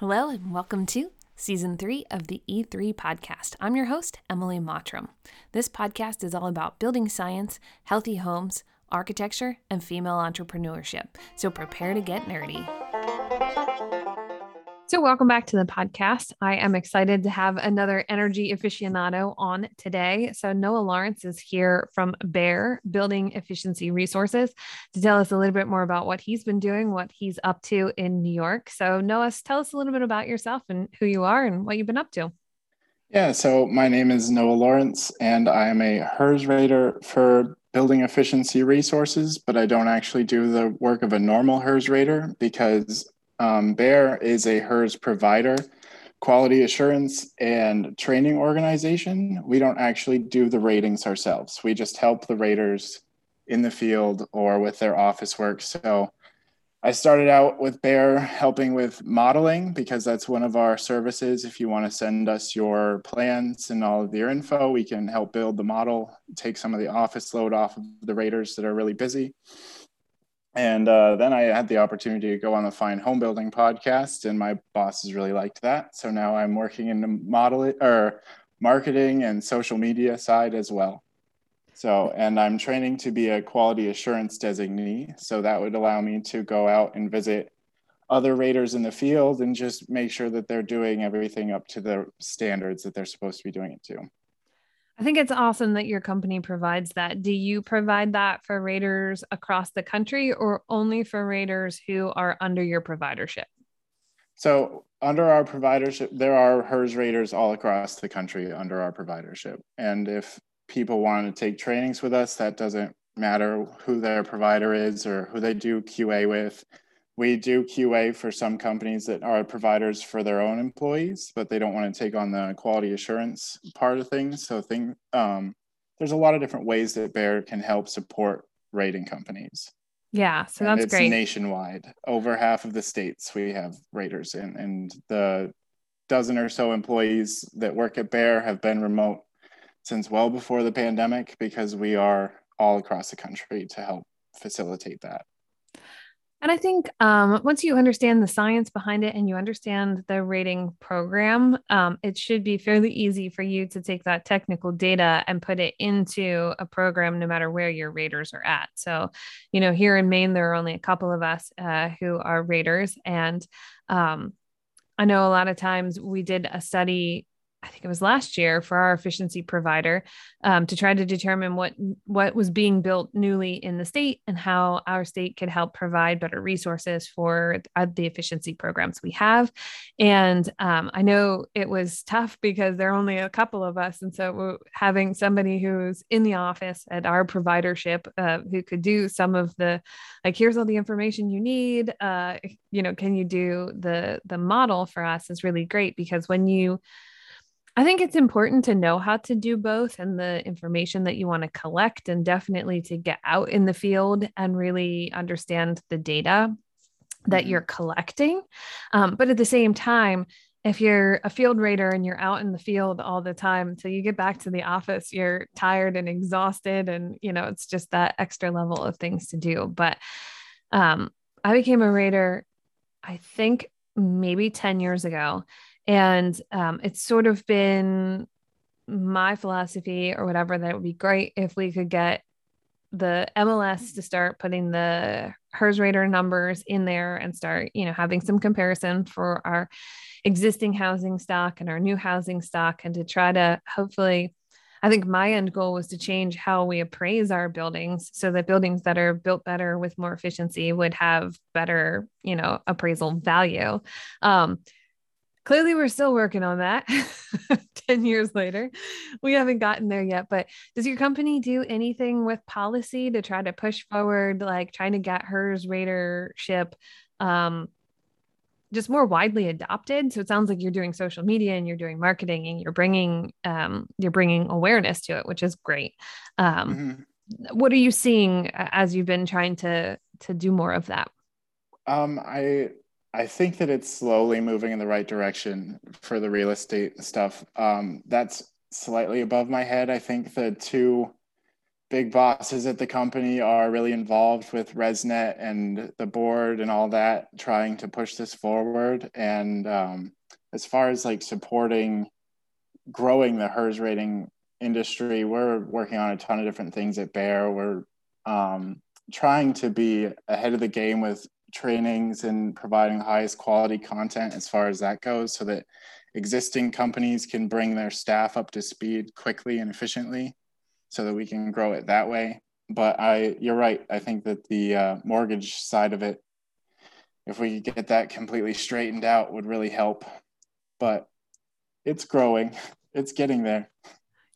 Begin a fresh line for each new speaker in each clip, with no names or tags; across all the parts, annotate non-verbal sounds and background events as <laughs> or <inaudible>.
Hello, and welcome to season three of the E3 podcast. I'm your host, Emily Mottram. This podcast is all about building science, healthy homes, architecture, and female entrepreneurship. So prepare to get nerdy. So, welcome back to the podcast. I am excited to have another energy aficionado on today. So, Noah Lawrence is here from Bear Building Efficiency Resources to tell us a little bit more about what he's been doing, what he's up to in New York. So, Noah, tell us a little bit about yourself and who you are and what you've been up to.
Yeah, so my name is Noah Lawrence, and I am a HERS rater for Building Efficiency Resources, but I don't actually do the work of a normal HERS rater because um, Bear is a HERS provider, quality assurance, and training organization. We don't actually do the ratings ourselves. We just help the raters in the field or with their office work. So I started out with Bear helping with modeling because that's one of our services. If you want to send us your plans and all of your info, we can help build the model, take some of the office load off of the raters that are really busy. And uh, then I had the opportunity to go on the Fine Home Building podcast, and my bosses really liked that. So now I'm working in the model or marketing and social media side as well. So, and I'm training to be a quality assurance designee. So that would allow me to go out and visit other raters in the field and just make sure that they're doing everything up to the standards that they're supposed to be doing it to.
I think it's awesome that your company provides that. Do you provide that for raiders across the country or only for raiders who are under your providership?
So, under our providership, there are HERS raiders all across the country under our providership. And if people want to take trainings with us, that doesn't matter who their provider is or who they do QA with we do QA for some companies that are providers for their own employees, but they don't want to take on the quality assurance part of things. So thing, um, there's a lot of different ways that Bear can help support rating companies.
Yeah, so and that's
it's
great.
Nationwide, over half of the states we have raters in, and the dozen or so employees that work at Bear have been remote since well before the pandemic because we are all across the country to help facilitate that.
And I think um, once you understand the science behind it and you understand the rating program, um, it should be fairly easy for you to take that technical data and put it into a program no matter where your raters are at. So, you know, here in Maine, there are only a couple of us uh, who are raters. And um, I know a lot of times we did a study I think it was last year for our efficiency provider um, to try to determine what what was being built newly in the state and how our state could help provide better resources for uh, the efficiency programs we have. And um, I know it was tough because there are only a couple of us, and so having somebody who's in the office at our providership uh, who could do some of the like here's all the information you need. Uh, you know, can you do the the model for us is really great because when you I think it's important to know how to do both and the information that you want to collect, and definitely to get out in the field and really understand the data that mm-hmm. you're collecting. Um, but at the same time, if you're a field rater and you're out in the field all the time so you get back to the office you're tired and exhausted and you know it's just that extra level of things to do but um, i became a rater i think maybe 10 years ago and um, it's sort of been my philosophy or whatever that it would be great if we could get the MLS to start putting the HERS rater numbers in there and start, you know, having some comparison for our existing housing stock and our new housing stock and to try to hopefully I think my end goal was to change how we appraise our buildings so that buildings that are built better with more efficiency would have better, you know, appraisal value. Um, clearly we're still working on that <laughs> 10 years later. We haven't gotten there yet but does your company do anything with policy to try to push forward like trying to get HERS ratership um, just more widely adopted? So it sounds like you're doing social media and you're doing marketing and you're bringing um, you're bringing awareness to it which is great. Um, mm-hmm. what are you seeing as you've been trying to to do more of that?
Um, i I think that it's slowly moving in the right direction for the real estate stuff. Um, that's slightly above my head. I think the two big bosses at the company are really involved with ResNet and the board and all that, trying to push this forward. And um, as far as like supporting growing the HERS rating industry, we're working on a ton of different things at Bear. We're um, trying to be ahead of the game with trainings and providing highest quality content as far as that goes so that existing companies can bring their staff up to speed quickly and efficiently so that we can grow it that way. But i you're right. I think that the uh, mortgage side of it if we could get that completely straightened out would really help. But it's growing. <laughs> It's getting there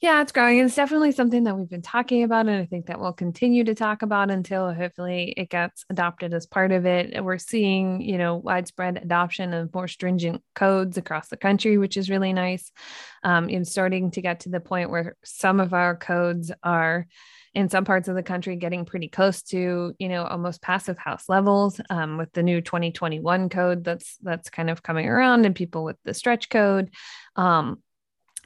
yeah, it's growing. It's definitely something that we've been talking about, and I think that we'll continue to talk about until hopefully it gets adopted as part of it. We're seeing, you know, widespread adoption of more stringent codes across the country, which is really nice. Um, and starting to get to the point where some of our codes are in some parts of the country getting pretty close to you know almost passive house levels um, with the new 2021 code that's that's kind of coming around and people with the stretch code um,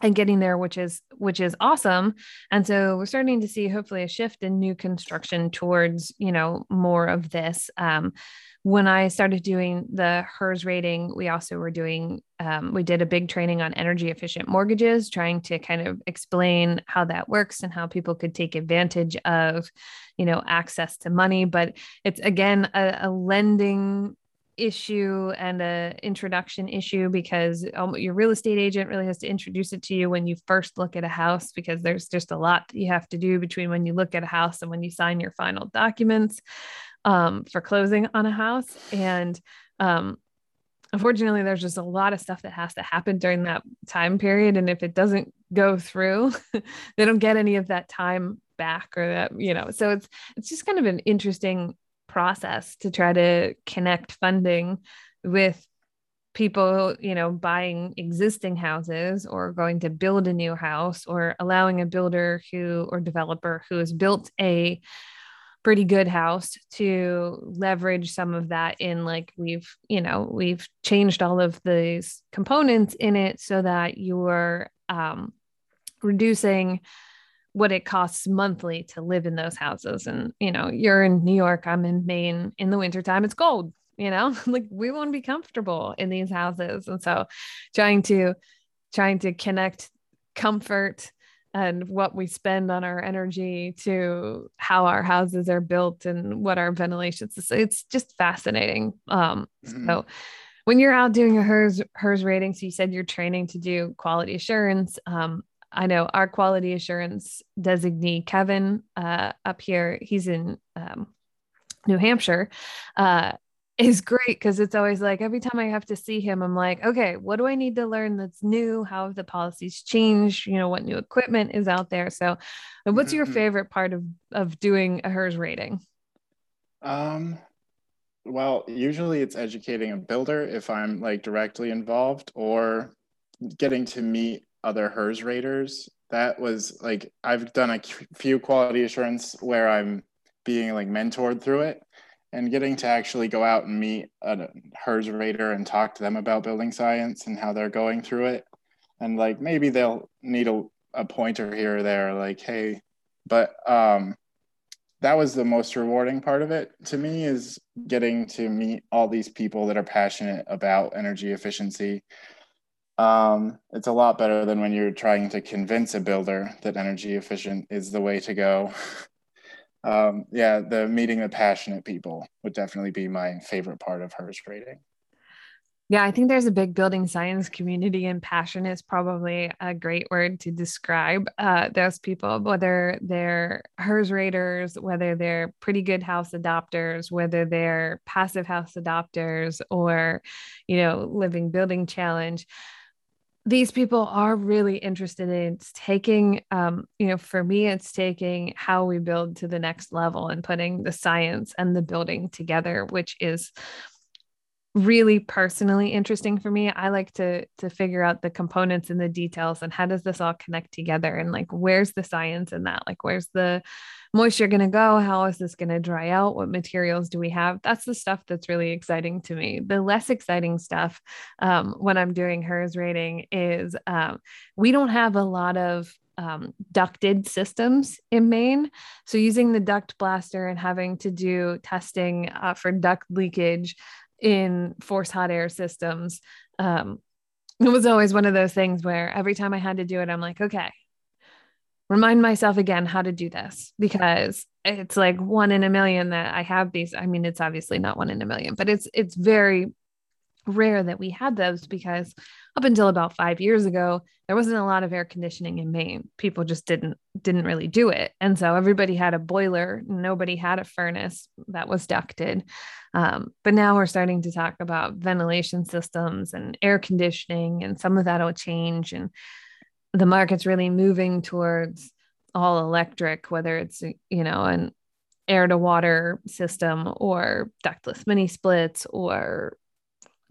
and getting there which is which is awesome. And so we're starting to see hopefully a shift in new construction towards you know more of this. Um, when i started doing the hers rating we also were doing um, we did a big training on energy efficient mortgages trying to kind of explain how that works and how people could take advantage of you know access to money. But it's again a, a lending issue and a introduction issue because um, your real estate agent really has to introduce it to you when you first look at a house because there's just a lot that you have to do between when you look at a house and when you sign your final documents um, for closing on a house. And um, unfortunately there's just a lot of stuff that has to happen during that time period. And if it doesn't go through <laughs> they don't get any of that time back or that you know so it's it's just kind of an interesting process to try to connect funding with people you know buying existing houses or going to build a new house or allowing a builder who or developer who has built a pretty good house to leverage some of that in like we've you know we've changed all of these components in it so that you're um, reducing what it costs monthly to live in those houses. And, you know, you're in New York, I'm in Maine in the wintertime, it's cold, you know, <laughs> like we want to be comfortable in these houses. And so trying to, trying to connect comfort and what we spend on our energy to how our houses are built and what our ventilation system it's just fascinating um mm-hmm. so when you're out doing a hers hers rating so you said you're training to do quality assurance um I know our quality assurance designee, Kevin, uh, up here, he's in um, New Hampshire, uh, is great because it's always like every time I have to see him, I'm like, okay, what do I need to learn that's new? How have the policies changed? You know, what new equipment is out there? So, what's your mm-hmm. favorite part of of doing a HERS rating?
Um, well, usually it's educating a builder if I'm like directly involved, or getting to meet other HERS raters. That was like I've done a few quality assurance where I'm being like mentored through it and getting to actually go out and meet a HERS rater and talk to them about building science and how they're going through it. And like maybe they'll need a, a pointer here or there, like, hey, but um that was the most rewarding part of it to me is getting to meet all these people that are passionate about energy efficiency um, it's a lot better than when you're trying to convince a builder that energy efficient is the way to go. <laughs> um, yeah, the meeting the passionate people would definitely be my favorite part of HERS rating.
Yeah, I think there's a big building science community, and passion is probably a great word to describe uh, those people, whether they're HERS raters, whether they're pretty good house adopters, whether they're passive house adopters, or, you know, living building challenge these people are really interested in taking um, you know for me it's taking how we build to the next level and putting the science and the building together which is really personally interesting for me i like to to figure out the components and the details and how does this all connect together and like where's the science in that like where's the moisture going to go? How is this going to dry out? What materials do we have? That's the stuff that's really exciting to me. The less exciting stuff um, when I'm doing hers rating is um, we don't have a lot of um, ducted systems in Maine. So using the duct blaster and having to do testing uh, for duct leakage in force hot air systems. Um, <laughs> it was always one of those things where every time I had to do it, I'm like, okay, remind myself again how to do this because it's like one in a million that I have these. I mean, it's obviously not one in a million, but it's it's very rare that we had those because up until about five years ago, there wasn't a lot of air conditioning in Maine. People just didn't didn't really do it, and so everybody had a boiler. Nobody had a furnace that was ducted. Um, but now we're starting to talk about ventilation systems and air conditioning, and some of that will change. And the market's really moving towards all electric, whether it's you know an air to water system or ductless mini splits or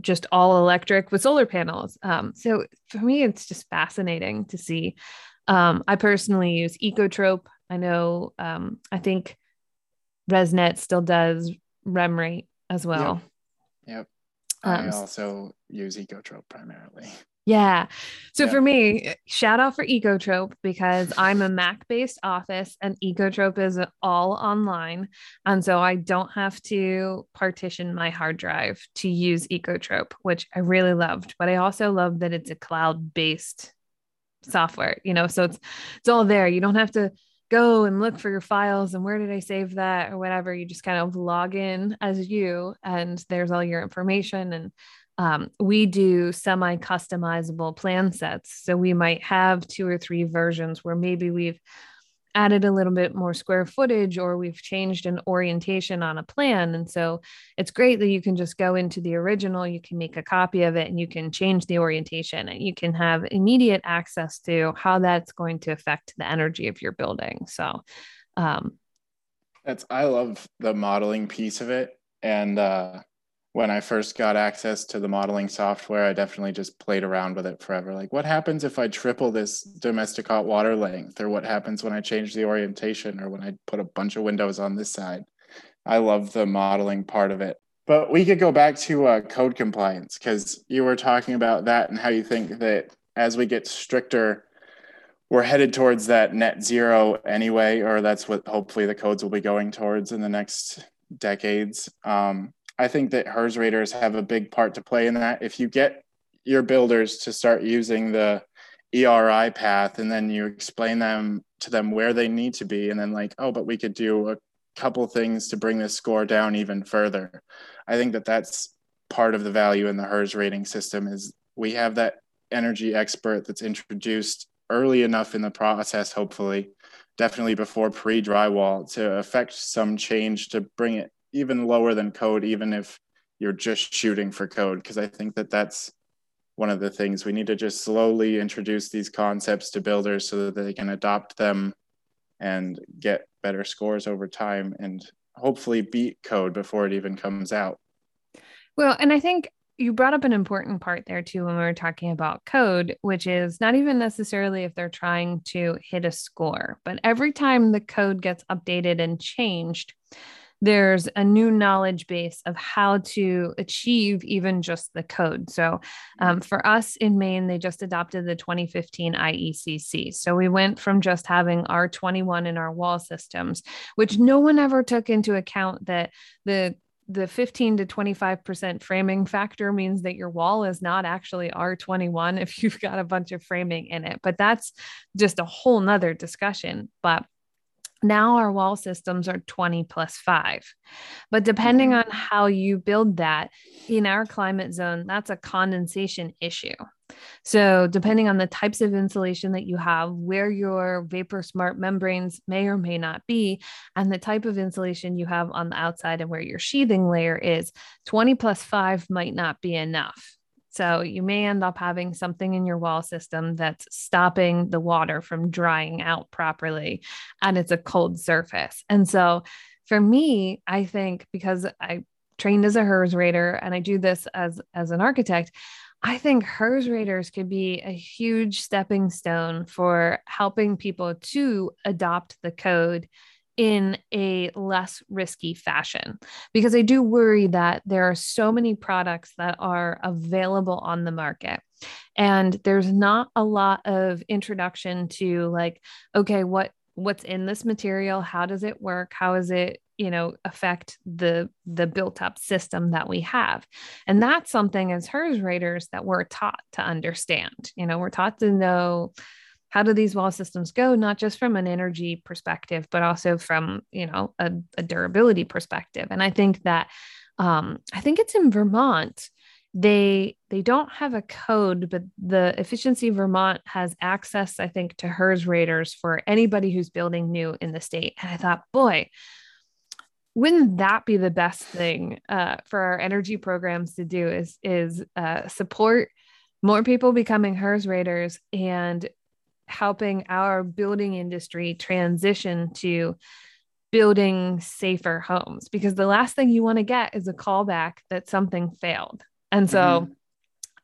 just all electric with solar panels. Um, so for me, it's just fascinating to see. Um, I personally use Ekotrope. I know, um, I think ResNet still does REMrate as well.
Yep. yep. I um, also use Ekotrope primarily.
Yeah. So yeah. for me, shout out for Ekotrope because I'm a Mac based office and Ekotrope is all online. And so I don't have to partition my hard drive to use Ekotrope, which I really loved. But I also love that it's a cloud based software, you know, so it's it's all there. You don't have to go and look for your files and where did I save that or whatever. You just kind of log in as you and there's all your information and um, we do semi customizable plan sets. So we might have two or three versions where maybe we've added a little bit more square footage or we've changed an orientation on a plan. And so it's great that you can just go into the original, you can make a copy of it and you can change the orientation and you can have immediate access to how that's going to affect the energy of your building. So, um,
that's, I love the modeling piece of it. And, uh, when I first got access to the modeling software, I definitely just played around with it forever. Like, what happens if I triple this domestic hot water length? Or what happens when I change the orientation? Or when I put a bunch of windows on this side? I love the modeling part of it. But we could go back to uh, code compliance because you were talking about that and how you think that as we get stricter, we're headed towards that net zero anyway, or that's what hopefully the codes will be going towards in the next decades. Um, I think that HERS raters have a big part to play in that. If you get your builders to start using the ERI path and then you explain them to them where they need to be, and then like, oh, but we could do a couple things to bring this score down even further. I think that that's part of the value in the HERS rating system is we have that energy expert that's introduced early enough in the process, hopefully, definitely before pre drywall to affect some change to bring it even lower than code, even if you're just shooting for code. Because I think that that's one of the things we need to just slowly introduce these concepts to builders so that they can adopt them and get better scores over time and hopefully beat code before it even comes out.
Well, and I think you brought up an important part there too when we were talking about code, which is not even necessarily if they're trying to hit a score, but every time the code gets updated and changed, there's a new knowledge base of how to achieve even just the code. So, um, for us in Maine, they just adopted the 2015 IECC. So, we went from just having R21 in our wall systems, which no one ever took into account that the the 15 to 25% framing factor means that your wall is not actually R21 <laughs> if you've got a bunch of framing in it. But that's just a whole nother discussion. But now our wall systems are 20 plus five. But depending mm-hmm. on how you build that in our climate zone, that's a condensation issue. So, depending on the types of insulation that you have, where your vapor smart membranes may or may not be, and the type of insulation you have on the outside and where your sheathing layer is, 20 plus five might not be enough. So you may end up having something in your wall system that's stopping the water from drying out properly and it's a cold surface. And so for me, I think because I trained as a HERS rater and I do this as as an architect, I think HERS raters could be a huge stepping stone for helping people to adopt the code in a less risky fashion. Because I do worry that there are so many products that are available on the market. and there's not a lot of introduction to like okay what what's in this material? How does it work? How is it you know affect the the built up system that we have? And that's something as HERS raters that we're taught to understand. You know we're taught to know how do these wall systems go not just from an energy perspective but also from you know a, a durability perspective. And i think that um, i think it's in vermont they they don't have a code but the efficiency vermont has access i think to hers raters for anybody who's building new in the state. And i thought boy wouldn't that be the best thing uh, for our energy programs to do is is uh, support more people becoming hers raters and helping our building industry transition to building safer homes because the last thing you want to get is a callback that something failed and so,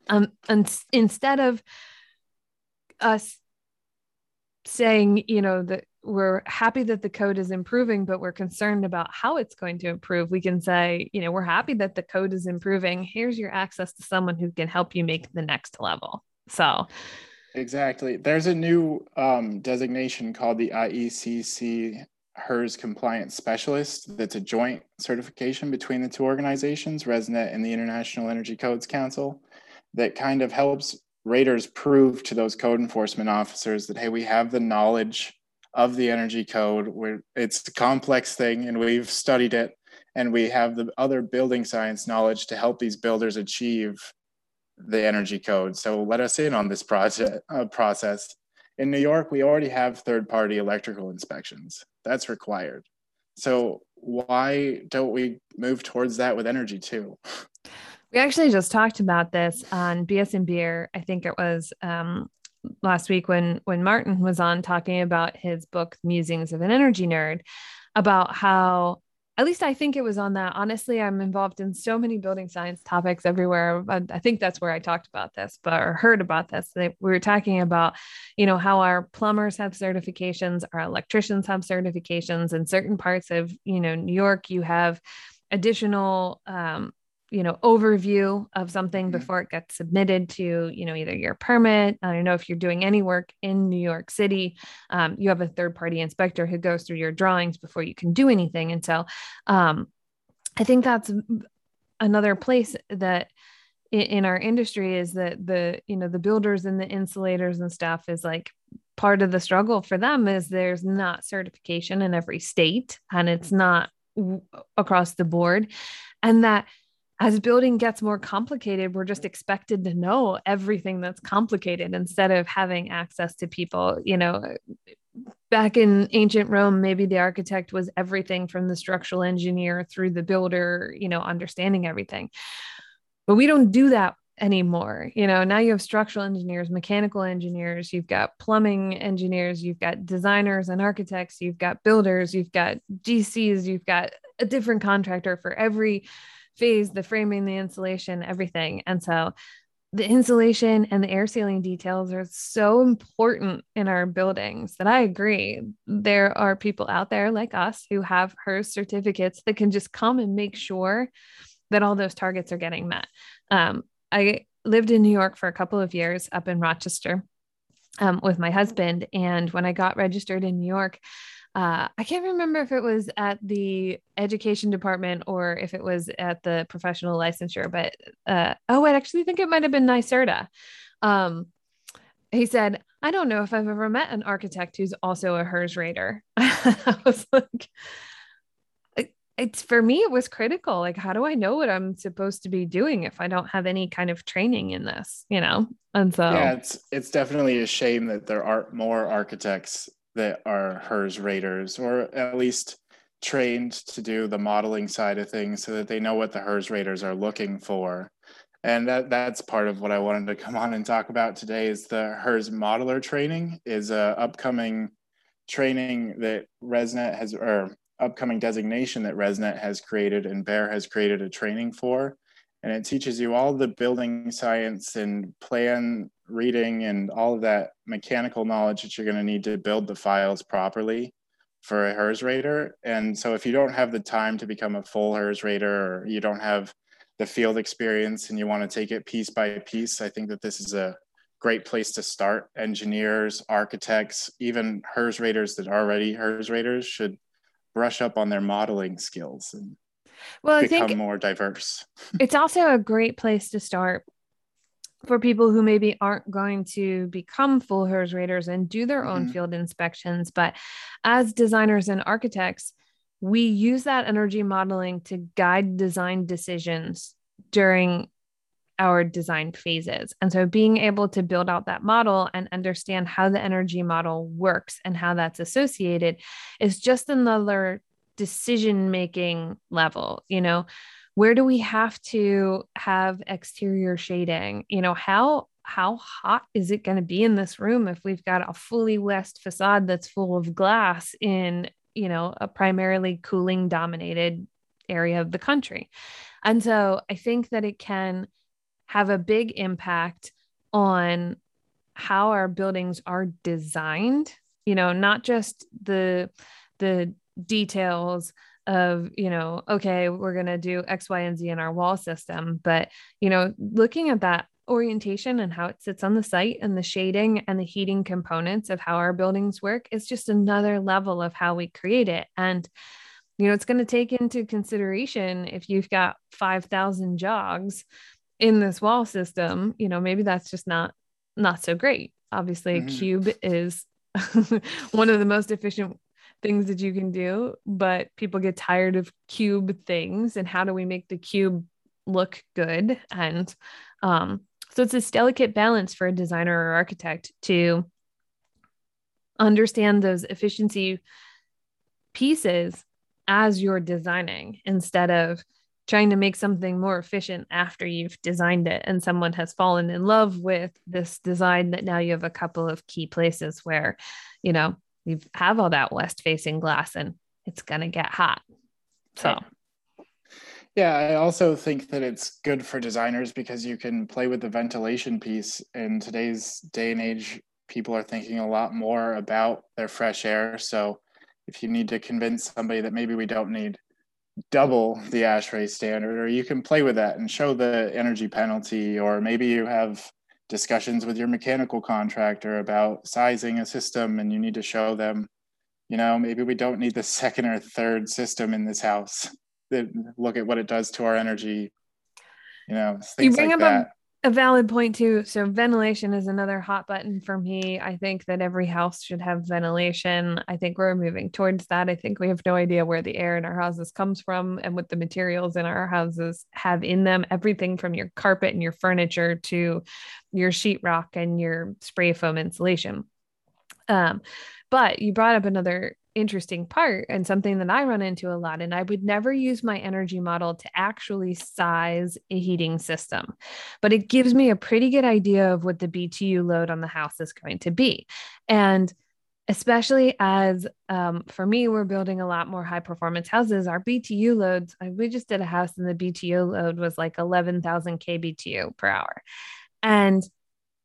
mm-hmm. um, and instead of us saying, you know, that we're happy that the code is improving, but we're concerned about how it's going to improve, we can say, you know, we're happy that the code is improving. Here's your access to someone who can help you make the next level. So,
exactly. There's a new um, designation called the IECC HERS compliance specialist that's a joint certification between the two organizations, ResNet and the International Energy Codes Council, that kind of helps raters prove to those code enforcement officers that, hey, we have the knowledge of the energy code. We're, it's a complex thing and we've studied it and we have the other building science knowledge to help these builders achieve the energy code. So let us in on this project, uh, process. In New York, we already have third party electrical inspections that's required. So why don't we move towards that with energy too?
We actually just talked about this on BS and Beer. I think it was um, last week when when Martin was on talking about his book Musings of an Energy Nerd about how at least I think it was on that. Honestly, I'm involved in so many building science topics everywhere. I think that's where I talked about this, but or heard about this. we were talking about, you know, how our plumbers have certifications, our electricians have certifications. In certain parts of, you know, New York, you have additional um, you know overview of something mm-hmm. before it gets submitted to you know either your permit. I don't know if you're doing any work in new york city um, you have a third party inspector who goes through your drawings before you can do anything. And so um, i think that's another place that in, in our industry is that the you know the builders and the insulators and stuff is like part of the struggle for them is there's not certification in every state and it's not across the board. And that as building gets more complicated, we're just expected to know everything that's complicated instead of having access to people. You know, back in ancient Rome, maybe the architect was everything from the structural engineer through the builder, you know, understanding everything. But we don't do that anymore. You know, now you have structural engineers, mechanical engineers, you've got plumbing engineers, you've got designers and architects, you've got builders, you've got GCs, you've got a different contractor for every phase, the framing, the insulation, everything. And so the insulation and the air sealing details are so important in our buildings that I agree. There are people out there like us who have HERS certificates that can just come and make sure that all those targets are getting met. Um, I lived in New York for a couple of years up in Rochester um, with my husband. And when I got registered in New York, uh, I can't remember if it was at the education department or if it was at the professional licensure, but uh, oh, I actually think it might have been NYSERDA. Um, he said, I don't know if I've ever met an architect who's also a HERS rater. <laughs> I was like, it's for me, it was critical. Like, how do I know what I'm supposed to be doing if I don't have any kind of training in this, you know? And so,
yeah, it's it's definitely a shame that there aren't more architects that are HERS raters, or at least trained to do the modeling side of things so that they know what the HERS raters are looking for. And that, that's part of what I wanted to come on and talk about today is the HERS modeler training is a upcoming training that ResNet has, or upcoming designation that ResNet has created and Bear has created a training for. And it teaches you all the building science and plan reading and all of that mechanical knowledge that you're going to need to build the files properly for a HERS rater. And so if you don't have the time to become a full HERS rater or you don't have the field experience and you want to take it piece by piece, I think that this is a great place to start. Engineers, architects, even HERS raters that are already HERS raters should brush up on their modeling skills and well, I become think more diverse. <laughs>
it's also a great place to start for people who maybe aren't going to become full HERS raters and do their own mm-hmm. field inspections. But as designers and architects, we use that energy modeling to guide design decisions during our design phases. And so being able to build out that model and understand how the energy model works and how that's associated is just another decision making level, you know, where do we have to have exterior shading? You know, how how hot is it going to be in this room if we've got a fully west facade that's full of glass in, you know, a primarily cooling dominated area of the country? And so I think that it can have a big impact on how our buildings are designed you know not just the the details of you know okay we're going to do x y and z in our wall system but you know looking at that orientation and how it sits on the site and the shading and the heating components of how our buildings work is just another level of how we create it and you know it's going to take into consideration if you've got 5000 jogs in this wall system, you know, maybe that's just not not so great. Obviously, mm-hmm. a cube is <laughs> one of the most efficient things that you can do, but people get tired of cube things and how do we make the cube look good? And um so it's this delicate balance for a designer or architect to understand those efficiency pieces as you're designing instead of trying to make something more efficient after you've designed it and someone has fallen in love with this design that now you have a couple of key places where you know you have all that west facing glass and it's going to get hot. So
yeah i also think that it's good for designers because you can play with the ventilation piece. In today's day and age people are thinking a lot more about their fresh air. So if you need to convince somebody that maybe we don't need double the ASHRAE standard, or you can play with that and show the energy penalty, or maybe you have discussions with your mechanical contractor about sizing a system and you need to show them, you know, maybe we don't need the second or third system in this house. <laughs> Look at what it does to our energy. You know, things you bring like that. A-
valid point too. So ventilation is another hot button for me. I think that every house should have ventilation. I think we're moving towards that. I think we have no idea where the air in our houses comes from and what the materials in our houses have in them. Everything from your carpet and your furniture to your sheetrock and your spray foam insulation. Um, but you brought up another interesting part and something that I run into a lot. And I would never use my energy model to actually size a heating system, but it gives me a pretty good idea of what the BTU load on the house is going to be. And especially as um, for me, we're building a lot more high performance houses. Our BTU loads, we just did a house and the BTU load was like 11,000 kBTU per hour. And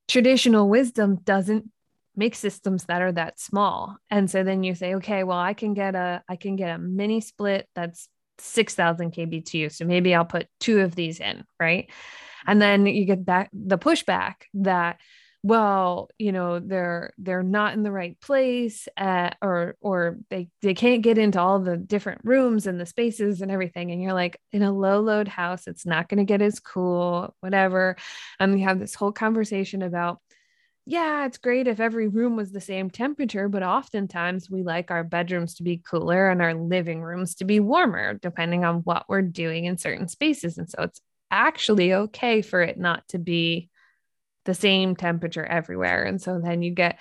traditional wisdom doesn't make systems that are that small. And so then you say okay well i can get a i can get a mini split that's 6000 kbtu. So maybe i'll put two of these in right? And then you get back the pushback that well you know they're they're not in the right place uh, or or they they can't get into all the different rooms and the spaces and everything. And you're like in a low load house it's not going to get as cool whatever. And we have this whole conversation about yeah, it's great if every room was the same temperature, but oftentimes we like our bedrooms to be cooler and our living rooms to be warmer, depending on what we're doing in certain spaces. And so it's actually okay for it not to be the same temperature everywhere. And so then you get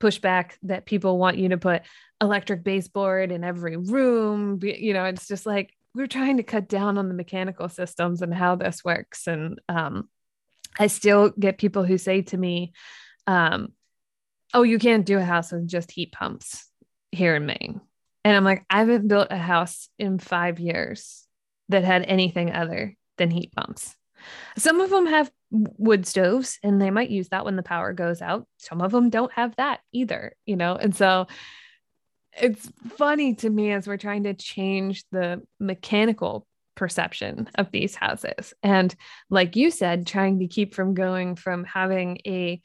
pushback that people want you to put electric baseboard in every room. You know, it's just like we're trying to cut down on the mechanical systems and how this works. And um, I still get people who say to me, um, oh, you can't do a house with just heat pumps here in Maine. And I'm like, I haven't built a house in five years that had anything other than heat pumps. Some of them have wood stoves and they might use that when the power goes out. Some of them don't have that either, you know? And so it's funny to me as we're trying to change the mechanical perception of these houses. And like you said, trying to keep from going from having a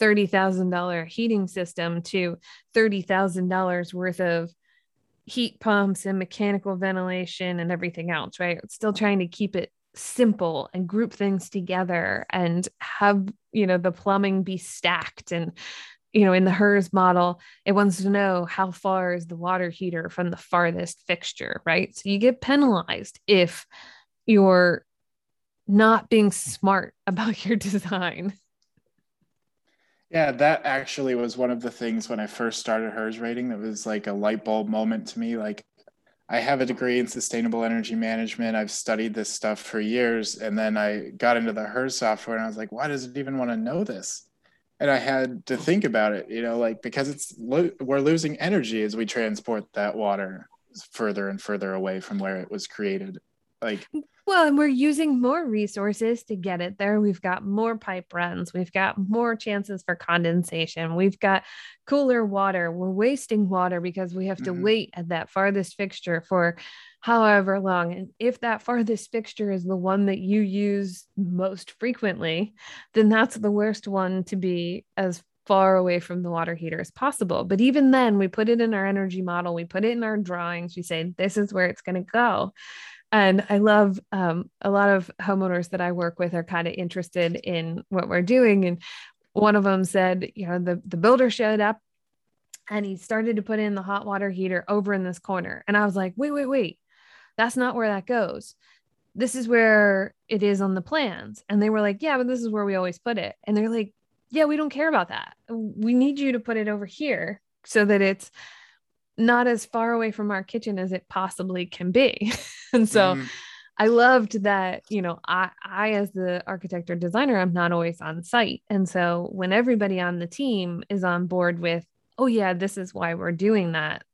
$30,000 heating system to $30,000 worth of heat pumps and mechanical ventilation and everything else, right? Still trying to keep it simple and group things together and have, you know, the plumbing be stacked and you know, in the HERS model, it wants to know how far is the water heater from the farthest fixture, right? So you get penalized if you're not being smart <laughs> about your design.
Yeah, that actually was one of the things when I first started HERS rating that was like a light bulb moment to me. Like, I have a degree in sustainable energy management. I've studied this stuff for years. And then I got into the HERS software and I was like, why does it even want to know this? And I had to think about it, you know, like because it's lo- we're losing energy as we transport that water further and further away from where it was created. Like,
well, and we're using more resources to get it there. We've got more pipe runs. We've got more chances for condensation. We've got cooler water. We're wasting water because we have to mm-hmm. wait at that farthest fixture for however long. And if that farthest fixture is the one that you use most frequently, then that's the worst one to be as far away from the water heater as possible. But even then, we put it in our energy model, we put it in our drawings, we say, this is where it's going to go. And I love um, a lot of homeowners that I work with are kind of interested in what we're doing. And one of them said, you know, the, the builder showed up and he started to put in the hot water heater over in this corner. And I was like, wait, wait, wait, that's not where that goes. This is where it is on the plans. And they were like, yeah, but this is where we always put it. And they're like, yeah, we don't care about that. We need you to put it over here so that it's not as far away from our kitchen as it possibly can be. <laughs> and so mm. I loved that, you know, I, I, as the architect or designer, I'm not always on site. And so when everybody on the team is on board with, oh, yeah, this is why we're doing that,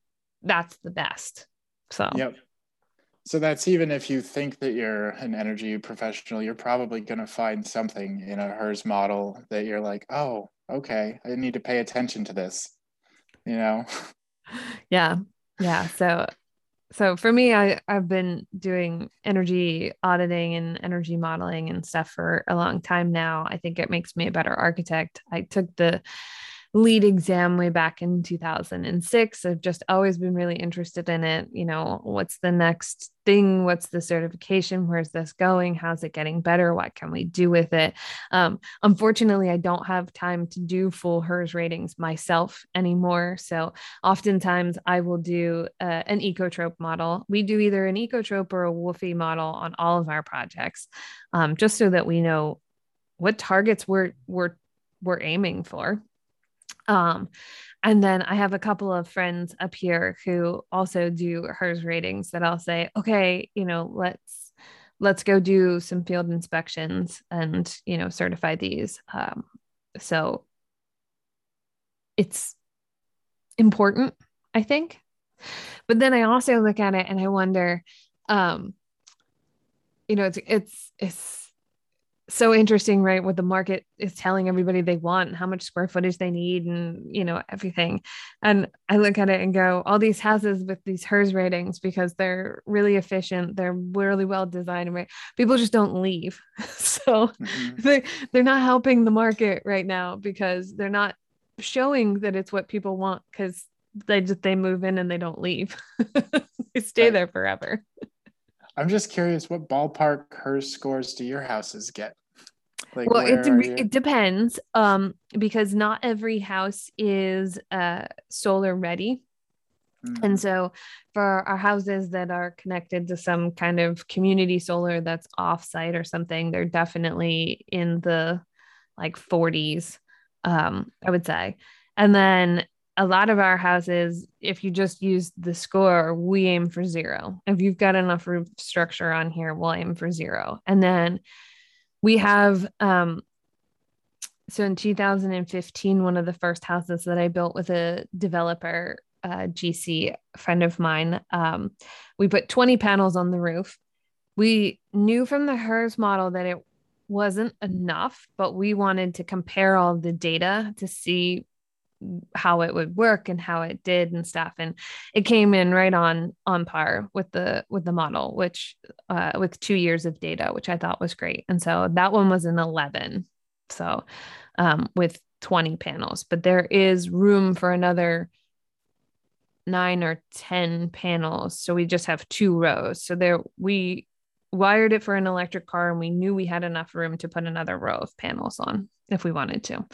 that's the best. So,
yep. So that's even if you think that you're an energy professional, you're probably going to find something in a HERS model that you're like, oh, okay, I need to pay attention to this, you know?
yeah. Yeah. So so for me i i've been doing energy auditing and energy modeling and stuff for a long time now. I think it makes me a better architect. I took the LEED exam way back in 2006. I've just always been really interested in it. You know, what's the next thing? What's the certification? Where's this going? How's it getting better? What can we do with it? Um, unfortunately, I don't have time to do full HERS ratings myself anymore. So oftentimes I will do uh, an ekotrope model. We do either an ekotrope or a WUFI model on all of our projects, um, just so that we know what targets we're we're we're aiming for. Um, and then I have a couple of friends up here who also do HERS ratings that I'll say, okay, you know, let's let's go do some field inspections and you know certify these. Um, so it's important, I think. But then I also look at it and I wonder, um, you know, it's it's it's so interesting, right? What the market is telling everybody they want, how much square footage they need, and you know everything. And I look at it and go, all these houses with these HERS ratings because they're really efficient, they're really well designed, right? People just don't leave, <laughs> so mm-hmm. they they're not helping the market right now because they're not showing that it's what people want because they just they move in and they don't leave, <laughs> they stay there forever.
I'm just curious, what ballpark HERS scores do your houses get?
Like well, it, de- it depends um, because not every house is uh, solar ready. Mm-hmm. And so, for our houses that are connected to some kind of community solar that's offsite or something, they're definitely in the like 40s, um, I would say. And then a lot of our houses, if you just use the score, we aim for zero. If you've got enough roof structure on here, we'll aim for zero. And then we have, um, so in 2015, one of the first houses that I built with a developer, uh, GC friend of mine, um, we put 20 panels on the roof. We knew from the HERS model that it wasn't enough, but we wanted to compare all the data to see how it would work and how it did and stuff. And it came in right on on par with the with the model which uh, with two years of data which i thought was great. And so that one was an 11 so um, with 20 panels but there is room for another nine or 10 panels. So we just have two rows. So there we wired it for an electric car and we knew we had enough room to put another row of panels on if we wanted to.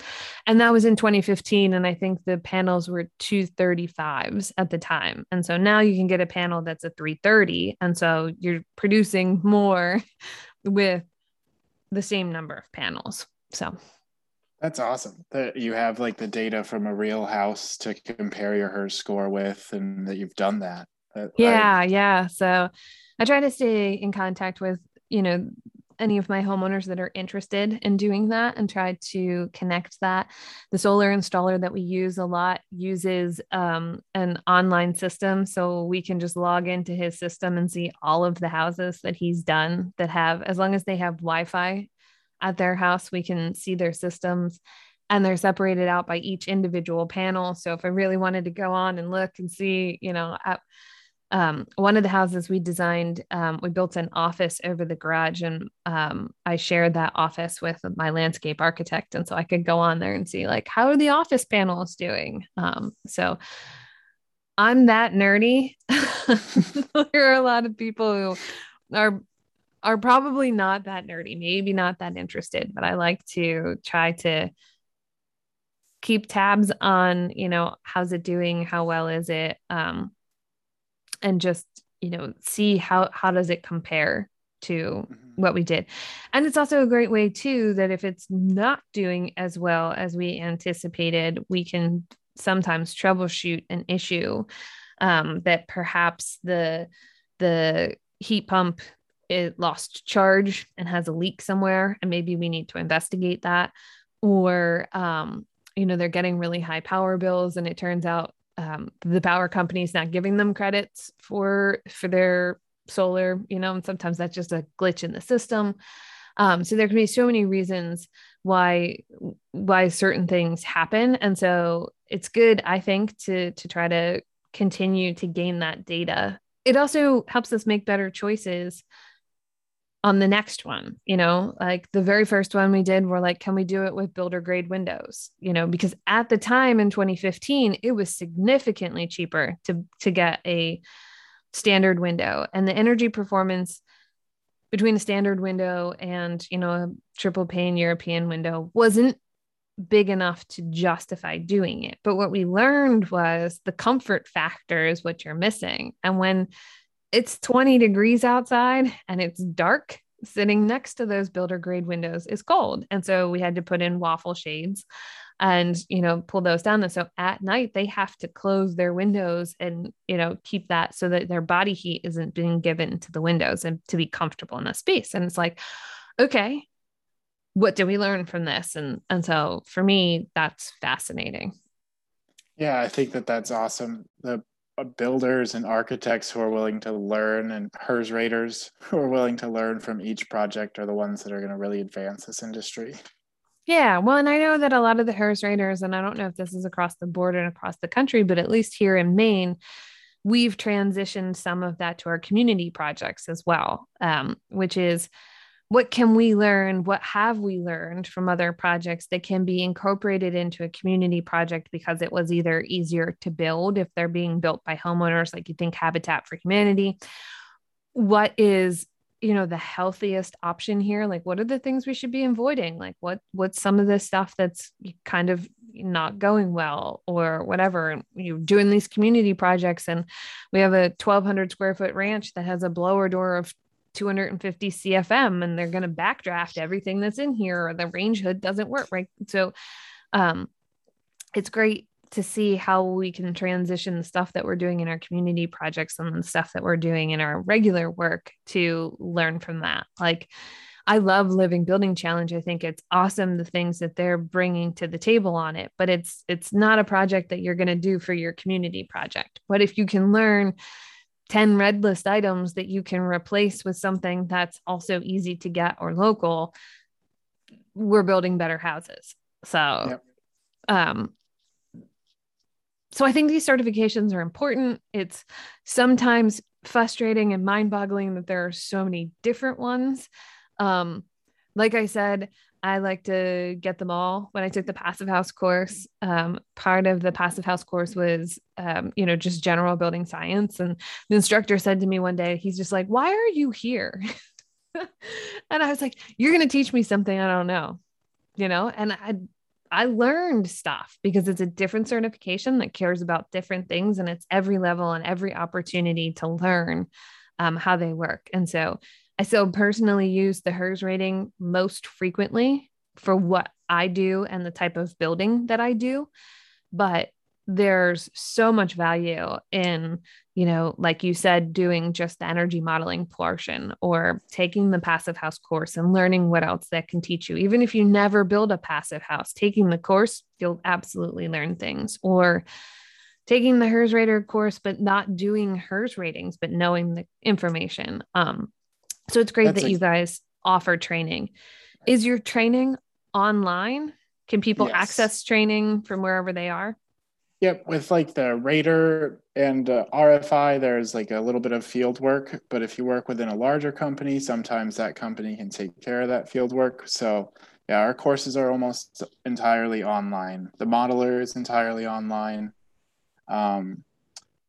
And that was in 2015 and I think the panels were 235s at the time. And so now you can get a panel that's a 330 and so you're producing more <laughs> with the same number of panels. So
that's awesome that you have like the data from a real house to compare your HERS score with and that you've done that.
yeah, I, yeah. So I try to stay in contact with, you know, any of my homeowners that are interested in doing that and try to connect that. The solar installer that we use a lot uses um, an online system. So we can just log into his system and see all of the houses that he's done that have, as long as they have Wi Fi at their house, we can see their systems and they're separated out by each individual panel. So if I really wanted to go on and look and see, you know, at, um, one of the houses we designed, um, we built an office over the garage, and um, I shared that office with my landscape architect, and so I could go on there and see like how are the office panels doing. Um, so I'm that nerdy. <laughs> there are a lot of people who are are probably not that nerdy, maybe not that interested, but I like to try to keep tabs on, you know, how's it doing, how well is it, um, and just you know see how how does it compare to mm-hmm. what we did and it's also a great way too that if it's not doing as well as we anticipated we can sometimes troubleshoot an issue um, that perhaps the the heat pump it lost charge and has a leak somewhere and maybe we need to investigate that or um, you know they're getting really high power bills and it turns out um, the power company's not giving them credits for for their solar you know and sometimes that's just a glitch in the system. Um, so there can be so many reasons why why certain things happen. And so it's good i think to to try to continue to gain that data. It also helps us make better choices on the next one you know like the very first one we did we're like can we do it with builder grade windows? You know because at the time in 2015 it was significantly cheaper to to get a standard window. And the energy performance between a standard window and you know a triple pane european window wasn't big enough to justify doing it. But what we learned was the comfort factor is what you're missing. And when it's 20 degrees outside and it's dark. Sitting next to those builder grade windows is cold. And so we had to put in waffle shades and you know pull those down. And so at night they have to close their windows and you know keep that so that their body heat isn't being given to the windows and to be comfortable in a space. And it's like okay what do we learn from this? And and so for me that's fascinating.
Yeah i think that that's awesome. The builders and architects who are willing to learn and HERS raters <laughs> who are willing to learn from each project are the ones that are going to really advance this industry.
Yeah, well, and I know that a lot of the HERS raters, and I don't know if this is across the board and across the country, but at least here in Maine, we've transitioned some of that to our community projects as well, um, which is what can we learn? What have we learned from other projects that can be incorporated into a community project because it was either easier to build if they're being built by homeowners like you think habitat for humanity? What is you know the healthiest option here? Like what are the things we should be avoiding? Like what what's some of the stuff that's kind of not going well or whatever? You're doing these community projects and we have a 1200 square foot ranch that has a blower door of 250 CFM and they're going to backdraft everything that's in here or the range hood doesn't work right so um it's great to see how we can transition the stuff that we're doing in our community projects and the stuff that we're doing in our regular work to learn from that like I love Living Building Challenge. I think it's awesome the things that they're bringing to the table on it, but it's it's not a project that you're going to do for your community project. But if you can learn 10 red list items that you can replace with something that's also easy to get or local, we're building better houses. So, yep. um, so I think these certifications are important. It's sometimes frustrating and mind boggling that there are so many different ones. Um, like I said, I like to get them all. When I took the passive house course, um, part of the passive house course was, um, you know, just general building science. And the instructor said to me one day, he's just like, Why are you here? <laughs> and I was like, You're going to teach me something I don't know, you know? And I, I learned stuff because it's a different certification that cares about different things and it's every level and every opportunity to learn um, how they work. And so I still personally use the HERS rating most frequently for what I do and the type of building that I do. But there's so much value in, you know, like you said, doing just the energy modeling portion or taking the passive house course and learning what else that can teach you. Even if you never build a passive house, taking the course, you'll absolutely learn things. Or taking the HERS rater course, but not doing HERS ratings, but knowing the information. Um, so it's great That's that you guys offer training. Is your training online? Can people yes. access training from wherever they are?
Yep, with like the Rater and uh, RFI, there's like a little bit of field work, but if you work within a larger company, sometimes that company can take care of that field work. So, yeah, our courses are almost entirely online. The modeler is entirely online. Um,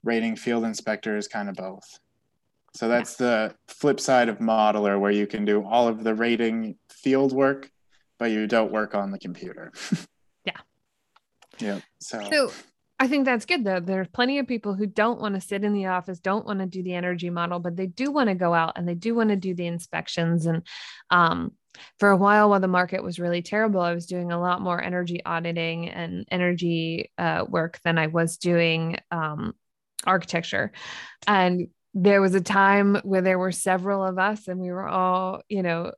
rating field inspector is kind of both. So that's the flip side of modeler, where you can do all of the rating field work, but you don't work on the computer. <laughs>
yeah.
Yeah. So.
so I think that's good though. There's plenty of people who don't want to sit in the office, don't want to do the energy model, but they do want to go out and they do want to do the inspections. And um, for a while, while the market was really terrible, I was doing a lot more energy auditing and energy uh, work than I was doing um, architecture. And there was a time where there were several of us and we were all, you know,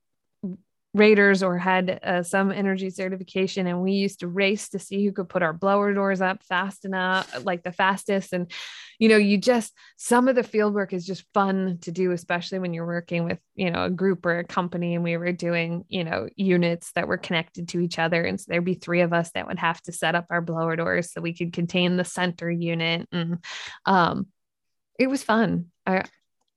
raters or had uh, some energy certification and we used to race to see who could put our blower doors up fast enough like the fastest. And you know you just some of the field work is just fun to do especially when you're working with you know a group or a company and we were doing you know units that were connected to each other. And so there'd be three of us that would have to set up our blower doors so we could contain the center unit and um it was fun I,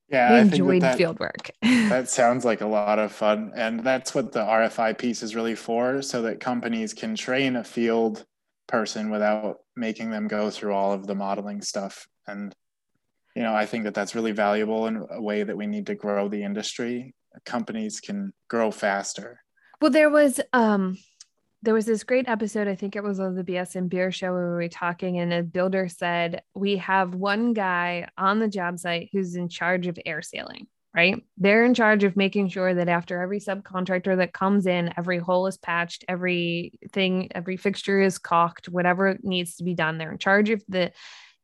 yeah,
I enjoyed that, field work. <laughs>
that sounds like a lot of fun. And that's what the RFI piece is really for, so that companies can train a field person without making them go through all of the modeling stuff. And, you know, I think that that's really valuable in a way that we need to grow the industry. Companies can grow faster.
Well, there was, um, there was this great episode, I think it was on the BS and Beer show where we were talking, and a builder said, We have one guy on the job site who's in charge of air sealing, right? They're in charge of making sure that after every subcontractor that comes in, every hole is patched, everything, every fixture is caulked, whatever needs to be done. They're in charge of the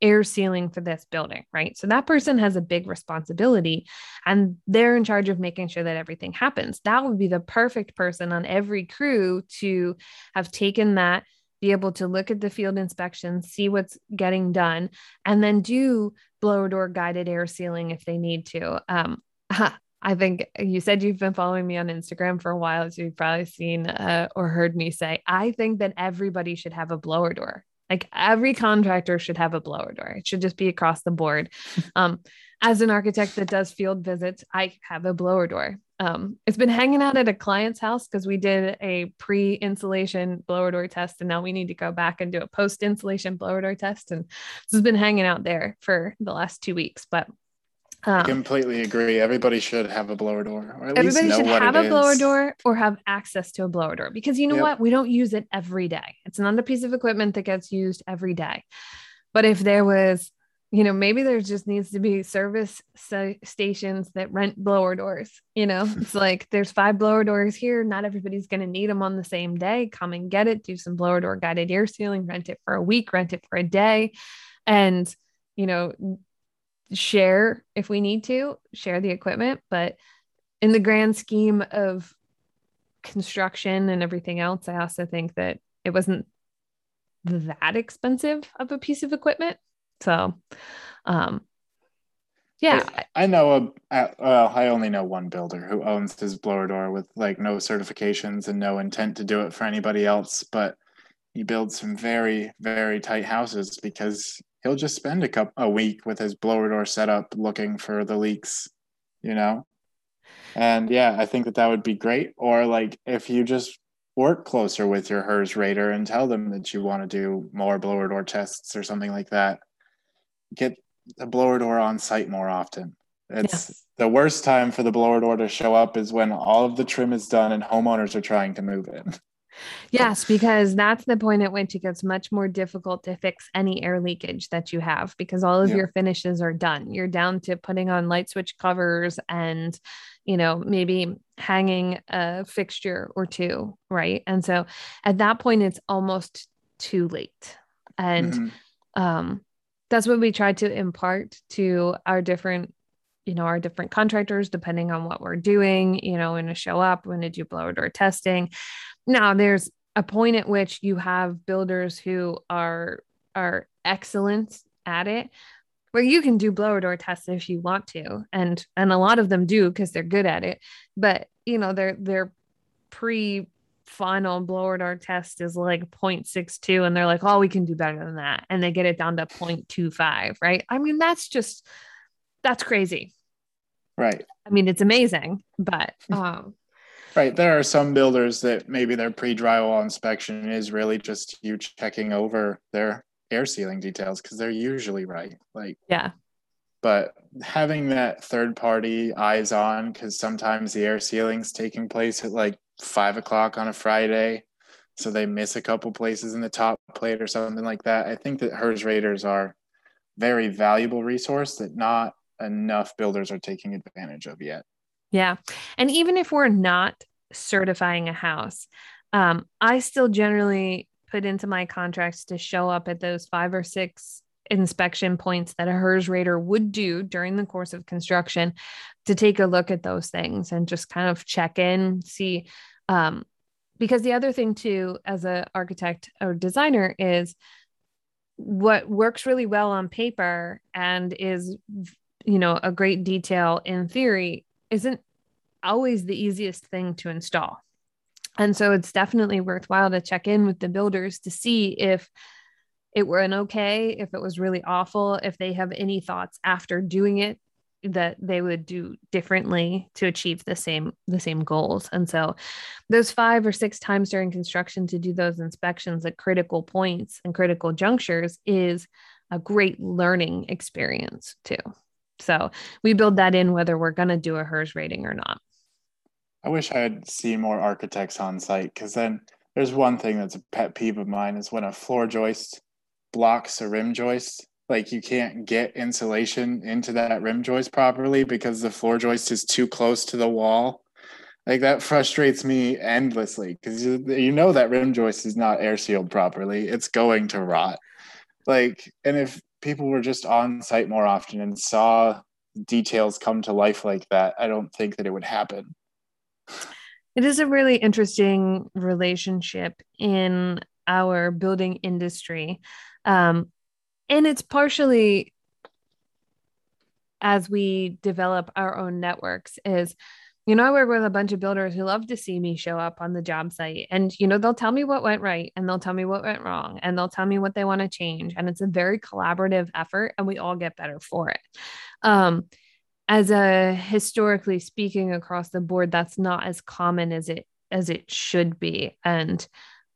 air sealing for this building, right? So that person has a big responsibility and they're in charge of making sure that everything happens. That would be the perfect person on every crew to have taken that, be able to look at the field inspection, see what's getting done, and then do blower door guided air sealing if they need to. Um, <laughs> I think you said you've been following me on Instagram for a while, so you've probably seen uh, or heard me say, I think that everybody should have a blower door. Like every contractor should have a blower door. It should just be across the board. Um, as an architect that does field visits, I have a blower door. Um, it's been hanging out at a client's house because we did a pre insulation blower door test, and now we need to go back and do a post insulation blower door test. And this has been hanging out there for the last two weeks. But
um, I completely agree. Everybody should have a blower door,
or at everybody least know should have a is. blower door or have access to a blower door because you know yep. what? We don't use it every day. It's not a piece of equipment that gets used every day. But if there was, you know, maybe there just needs to be service stations that rent blower doors. You know, <laughs> it's like there's five blower doors here. Not everybody's going to need them on the same day. Come and get it. Do some blower door guided air sealing. Rent it for a week. Rent it for a day, and you know share if we need to share the equipment but in the grand scheme of construction and everything else i also think that it wasn't that expensive of a piece of equipment. So um yeah.
I, I know a well i only know one builder who owns his blower door with like no certifications and no intent to do it for anybody else but he builds some very very tight houses because he'll just spend a couple a week with his blower door set up looking for the leaks, you know. And yeah, I think that that would be great. Or like if you just work closer with your HERS rater and tell them that you want to do more blower door tests or something like that. Get the blower door on site more often. It's yeah. the worst time for the blower door to show up is when all of the trim is done and homeowners are trying to move in. <laughs>
Yes, because that's the point at which it gets much more difficult to fix any air leakage that you have because all of yeah. your finishes are done. You're down to putting on light switch covers and, you know, maybe hanging a fixture or two, right? And so at that point, it's almost too late. And mm-hmm. um, that's what we try to impart to our different you know our different contractors depending on what we're doing you know when to show up when to do blower door testing now there's a point at which you have builders who are are excellent at it where you can do blower door tests if you want to and and a lot of them do because they're good at it. But you know their their pre final blower door test is like 0.62 and they're like oh we can do better than that and they get it down to 0.25 right? I mean that's just that's crazy.
Right.
I mean it's amazing but <laughs> um
Right. There are some builders that maybe their pre drywall inspection is really just you checking over their air sealing details because they're usually right. Like,
yeah.
But having that third party eyes on, because sometimes the air sealing's taking place at like five o'clock on a Friday. So they miss a couple places in the top plate or something like that. I think that HERS Raters are very valuable resource that not enough builders are taking advantage of yet.
Yeah. And even if we're not certifying a house, um, I still generally put into my contracts to show up at those five or six inspection points that a HERS rater would do during the course of construction to take a look at those things and just kind of check in, see. Um, because the other thing too, as an architect or designer, is what works really well on paper and is you know a great detail in theory isn't always the easiest thing to install. And so it's definitely worthwhile to check in with the builders to see if it were an okay, if it was really awful, if they have any thoughts after doing it that they would do differently to achieve the same the same goals. And so those 5 or 6 times during construction to do those inspections at critical points and critical junctures is a great learning experience too. So we build that in whether we're going to do a HERS rating or not.
I wish I had seen more architects on site because then there's one thing that's a pet peeve of mine is when a floor joist blocks a rim joist. Like you can't get insulation into that rim joist properly because the floor joist is too close to the wall. Like that frustrates me endlessly because you, you know that rim joist is not air sealed properly. It's going to rot. Like, and if people were just on site more often and saw details come to life like that, I don't think that it would happen.
It is a really interesting relationship in our building industry. Um, and it's partially as we develop our own networks is you know, I work with a bunch of builders who love to see me show up on the job site. And, you know, they'll tell me what went right and they'll tell me what went wrong and they'll tell me what they want to change. And it's a very collaborative effort and we all get better for it. Um, as a historically speaking across the board that's not as common as it as it should be and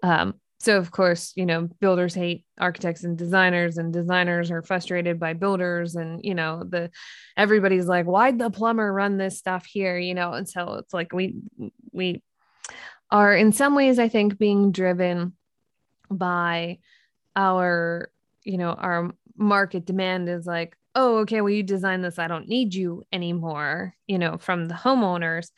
um, so of course you know builders hate architects and designers and designers are frustrated by builders and you know the everybody's like why'd the plumber run this stuff here you know and so it's like we we are in some ways i think being driven by our you know our market demand is like oh, okay, well, you designed this. I don't need you anymore, you know, from the homeowners.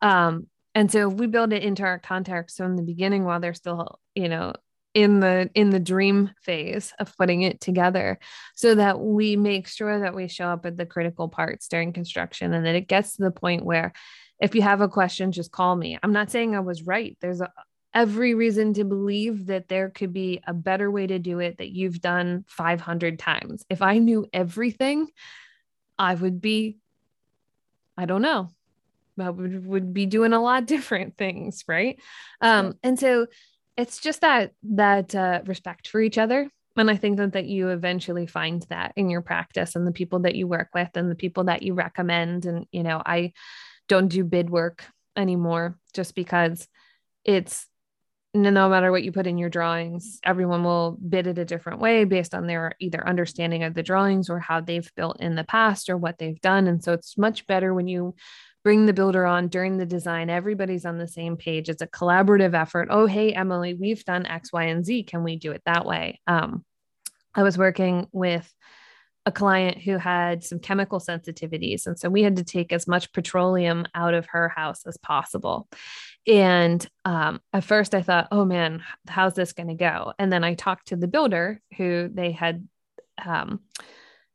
Um, and so we build it into our contracts from the beginning while they're still, you know, in the in the dream phase of putting it together so that we make sure that we show up at the critical parts during construction and that it gets to the point where if you have a question just call me. I'm not saying i was right. There's a, every reason to believe that there could be a better way to do it that you've done 500 times. If I knew everything, I would be, I don't know, would, would be doing a lot <laughs> different things. Right. Um, and so it's just that that uh, respect for each other and i think that that you eventually find that in your practice and the people that you work with and the people that you recommend and you know i don't do bid work anymore just because it's no matter what you put in your drawings, everyone will bid it a different way based on their either understanding of the drawings or how they've built in the past or what they've done. And so it's much better when you bring the builder on during the design. Everybody's on the same page. It's a collaborative effort. Oh, hey, Emily, we've done X, Y, and Z. Can we do it that way? Um, I was working with a client who had some chemical sensitivities. And so we had to take as much petroleum out of her house as possible. And um, at first I thought, oh man, how's this going to go? And then I talked to the builder who they had. Um,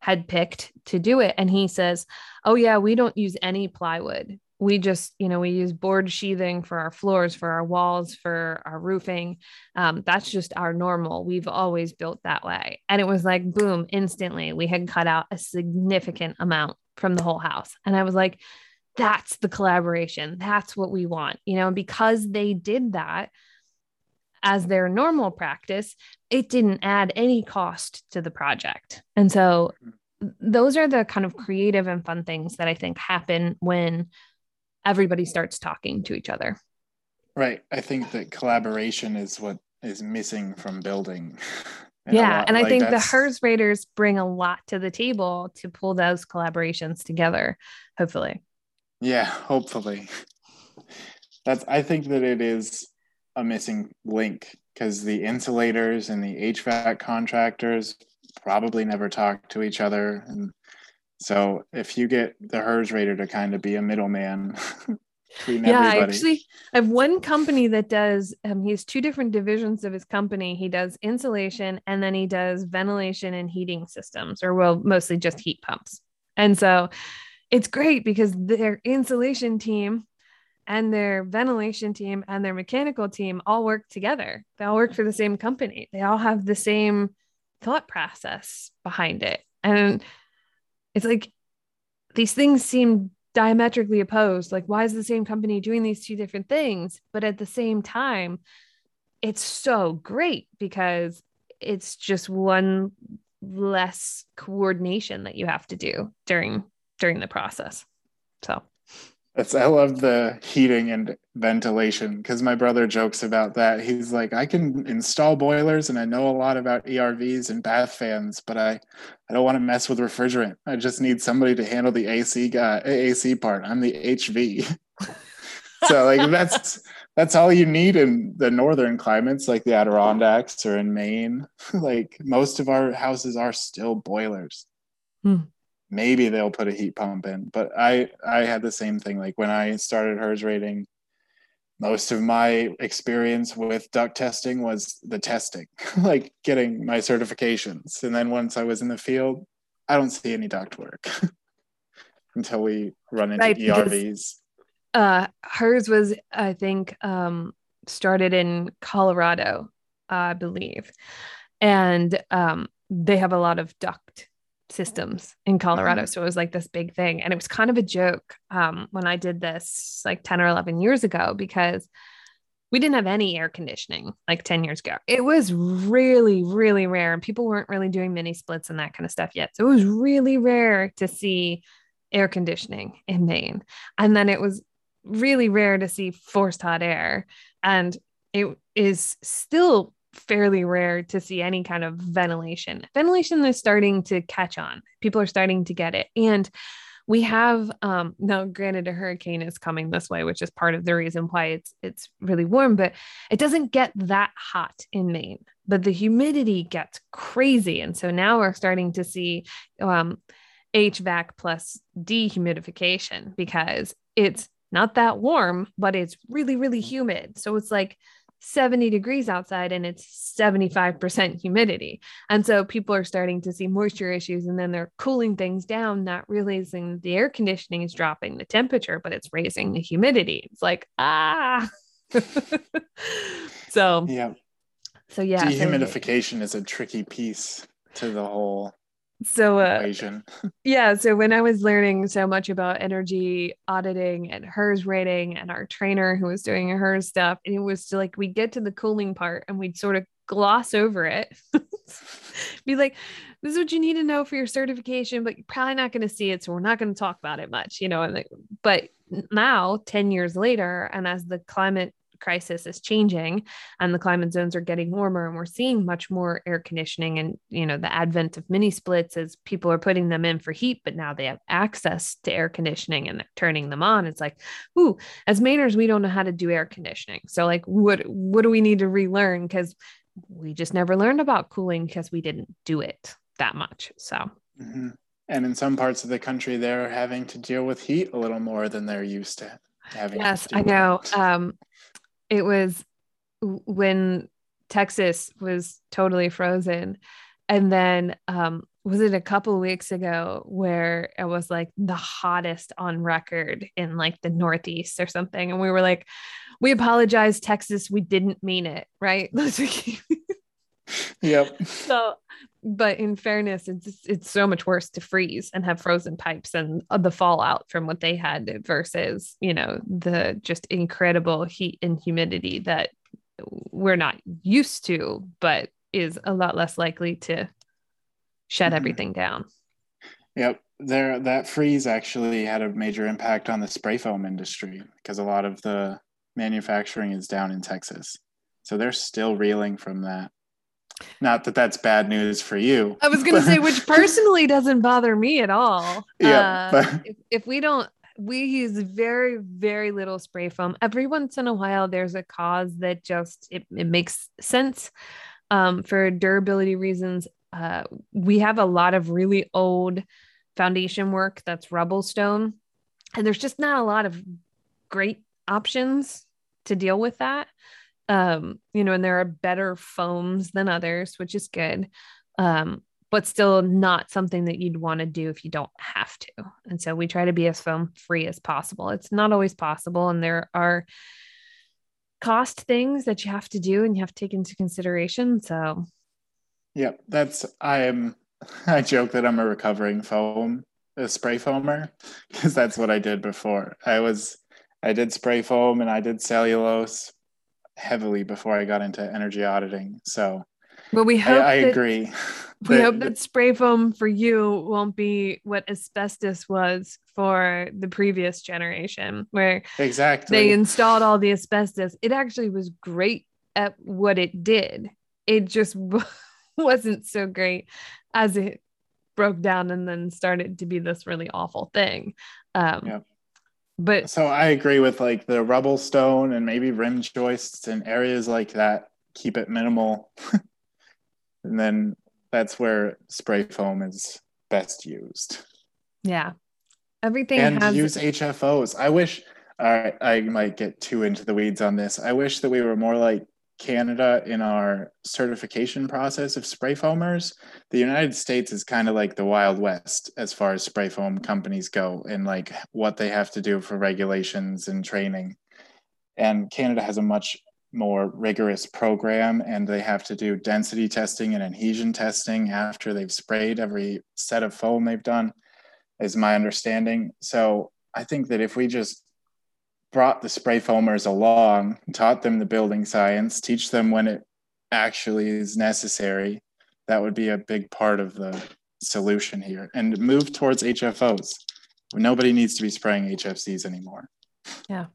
had picked to do it. And he says oh yeah we don't use any plywood. We just you know we use board sheathing for our floors for our walls for our roofing. Um, that's just our normal. We've always built that way. And it was like boom instantly we had cut out a significant amount from the whole house. And i was like that's the collaboration. That's what we want. You know because they did that as their normal practice it didn't add any cost to the project and so those are the kind of creative and fun things that i think happen when everybody starts talking to each other.
Right. I think that collaboration is what is missing from building. <laughs>
yeah. And I think that's... the HERS Raters bring a lot to the table to pull those collaborations together, hopefully.
Yeah, hopefully. <laughs> That's I think that it is a missing link because the insulators and the HVAC contractors probably never talk to each other and so if you get the HERS Rater to kind of be a middleman <laughs> between yeah, everybody.
actually I have one company that does um, he has two different divisions of his company. He does insulation and then he does ventilation and heating systems, or well, mostly just heat pumps. And so it's great because their insulation team and their ventilation team and their mechanical team all work together. They all work for the same company. They all have the same thought process behind it. And it's like these things seem diametrically opposed. Like, why is the same company doing these two different things? But at the same time, it's so great because it's just one less coordination that you have to do during during the process. So
that's I love the heating and ventilation because my brother jokes about that. He's like, I can install boilers and I know a lot about ERVs and bath fans, but I, I don't want to mess with refrigerant. I just need somebody to handle the AC guy, AC part. I'm the HV. <laughs> so like that's that's all you need in the northern climates like the Adirondacks or in Maine. <laughs> like most of our houses are still boilers. Hmm maybe they'll put a heat pump in but i i had the same thing. Like when i started hers rating most of my experience with duct testing was the testing <laughs> like getting my certifications. And then once i was in the field i don't see any duct work <laughs> until we run into right, ervs because,
uh hers was i think um started in colorado i believe. And um they have a lot of duct systems in Colorado. Mm-hmm. So it was like this big thing. And it was kind of a joke um, when I did this like 10 or 11 years ago because we didn't have any air conditioning like 10 years ago. It was really, really rare. And people weren't really doing mini splits and that kind of stuff yet. So it was really rare to see air conditioning in Maine. And then it was really rare to see forced hot air. And it is still fairly rare to see any kind of ventilation. Ventilation is starting to catch on. People are starting to get it. And we have um now granted a hurricane is coming this way which is part of the reason why it's it's really warm but it doesn't get that hot in Maine but the humidity gets crazy and so now we're starting to see um HVAC plus dehumidification because it's not that warm but it's really really humid so it's like 70 degrees outside and it's 75% humidity. And so people are starting to see moisture issues and then they're cooling things down, not realizing the air conditioning is dropping the temperature, but it's raising the humidity. It's like, ah. <laughs> so,
yeah.
So, yeah.
Dehumidification so, is a tricky piece to the whole
so uh, <laughs> yeah so when i was learning so much about energy auditing and hers rating and our trainer who was doing hers stuff and it was like we get to the cooling part and we'd sort of gloss over it. <laughs> Be like this is what you need to know for your certification but you're probably not going to see it so we're not going to talk about it much you know and like, but now 10 years later and as the climate crisis is changing and the climate zones are getting warmer and we're seeing much more air conditioning and you know the advent of mini splits as people are putting them in for heat but now they have access to air conditioning and they're turning them on. It's like ooh as mainers we don't know how to do air conditioning. So like what what do we need to relearn? Because we just never learned about cooling because we didn't do it that much. So.
Mm-hmm. and in some parts of the country they're having to deal with heat a little more than they're used to having
yes i know. um it was when Texas was totally frozen. And then um, was it a couple weeks ago where it was like the hottest on record in like the Northeast or something? And we were like, we apologize, Texas. We didn't mean it. Right. <laughs> <laughs> <laughs>
yep.
So, but in fairness, it's it's so much worse to freeze and have frozen pipes and the fallout from what they had versus you know the just incredible heat and humidity that we're not used to, but is a lot less likely to shut mm-hmm. everything down.
Yep. There that freeze actually had a major impact on the spray foam industry because a lot of the manufacturing is down in Texas. So they're still reeling from that. Not that that's bad news for you.
I was going to say, which <laughs> personally doesn't bother me at all.
Yeah.
Uh, if, if we don't, we use very, very little spray foam. Every once in a while, there's a cause that just it, it makes sense um, for durability reasons. Uh, we have a lot of really old foundation work that's rubble stone, and there's just not a lot of great options to deal with that um you know and there are better foams than others which is good um but still not something that you'd want to do if you don't have to. And so we try to be as foam free as possible. It's not always possible and there are cost things that you have to do and you have to take into consideration so.
Yeah that's i am <laughs> i joke that i'm a recovering foam a spray foamer <laughs> because that's what i did before. I was i did spray foam and i did cellulose heavily before I got into energy auditing. So
well, we hope
I, I that, agree. <laughs> <laughs>
We hope that spray foam for you won't be what asbestos was for the previous generation, where
exactly
they installed all the asbestos. It actually was great at what it did. It just <laughs> wasn't so great as it broke down and then started to be this really awful thing. Um, yep but
so I agree with like the rubble stone and maybe rim joists and areas like that. Keep it minimal, <laughs> and then that's where spray foam is best used.
Yeah, everything
and
has...
use HFOs. I wish. I I might get too into the weeds on this. I wish that we were more like Canada in our certification process of spray foamers, the United States is kind of like the Wild West as far as spray foam companies go and like what they have to do for regulations and training. And Canada has a much more rigorous program and they have to do density testing and adhesion testing after they've sprayed every set of foam they've done, is my understanding. So I think that if we just brought the spray foamers along, taught them the building science, teach them when it actually is necessary. That would be a big part of the solution here and move towards HFOs. Nobody needs to be spraying HFCs anymore.
Yeah.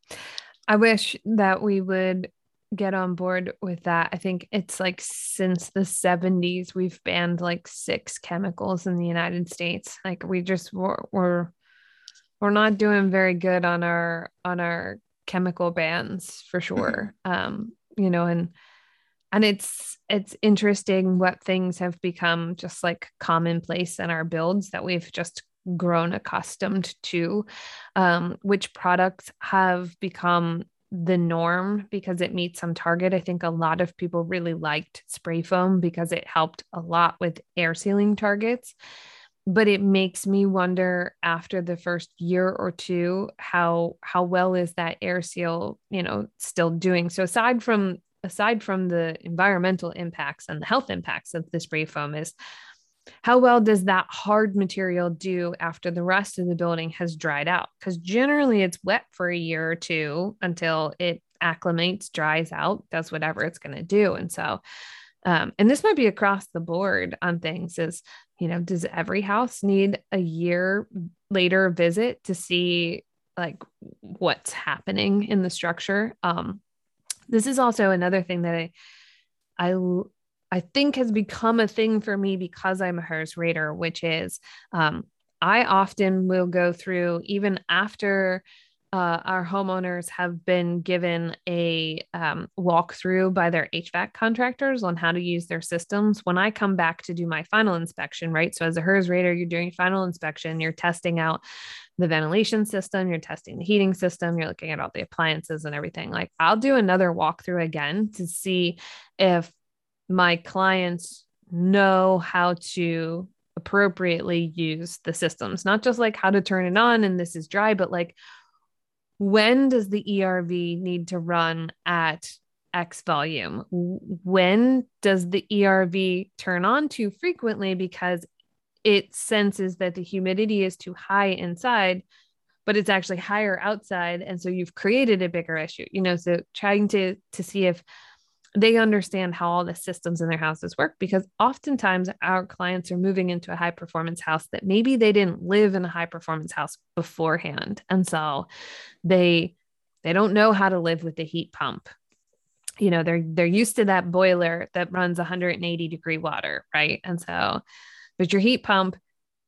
I wish that we would get on board with that. I think it's like since the 70s, we've banned like six chemicals in the United States. Like we just were, were we're not doing very good on our on our chemical bans for mm-hmm. sure um you know and and it's it's interesting what things have become just like commonplace in our builds that we've just grown accustomed to um, which products have become the norm because it meets some target. I think a lot of people really liked spray foam because it helped a lot with air sealing targets but it makes me wonder after the first year or two how how well is that air seal you know still doing so aside from aside from the environmental impacts and the health impacts of the spray foam is how well does that hard material do after the rest of the building has dried out? Because generally it's wet for a year or two until it acclimates, dries out, does whatever it's going to do. And so, um, and this might be across the board on things is, you know, does every house need a year later visit to see like what's happening in the structure? Um, this is also another thing that I, I I think has become a thing for me because I'm a HERS rater, which is um, I often will go through even after uh, our homeowners have been given a um, walkthrough by their HVAC contractors on how to use their systems. When I come back to do my final inspection, right? So, as a HERS rater, you're doing final inspection, you're testing out the ventilation system, you're testing the heating system, you're looking at all the appliances and everything. Like, I'll do another walkthrough again to see if my clients know how to appropriately use the systems, not just like how to turn it on and this is dry, but like when does the ERV need to run at X volume? When does the ERV turn on too frequently because it senses that the humidity is too high inside, but it's actually higher outside. And so you've created a bigger issue, you know, so trying to to see if they understand how all the systems in their houses work because oftentimes our clients are moving into a high performance house that maybe they didn't live in a high performance house beforehand. And so they they don't know how to live with the heat pump. You know they're they're used to that boiler that runs 180 degree water right? And so but your heat pump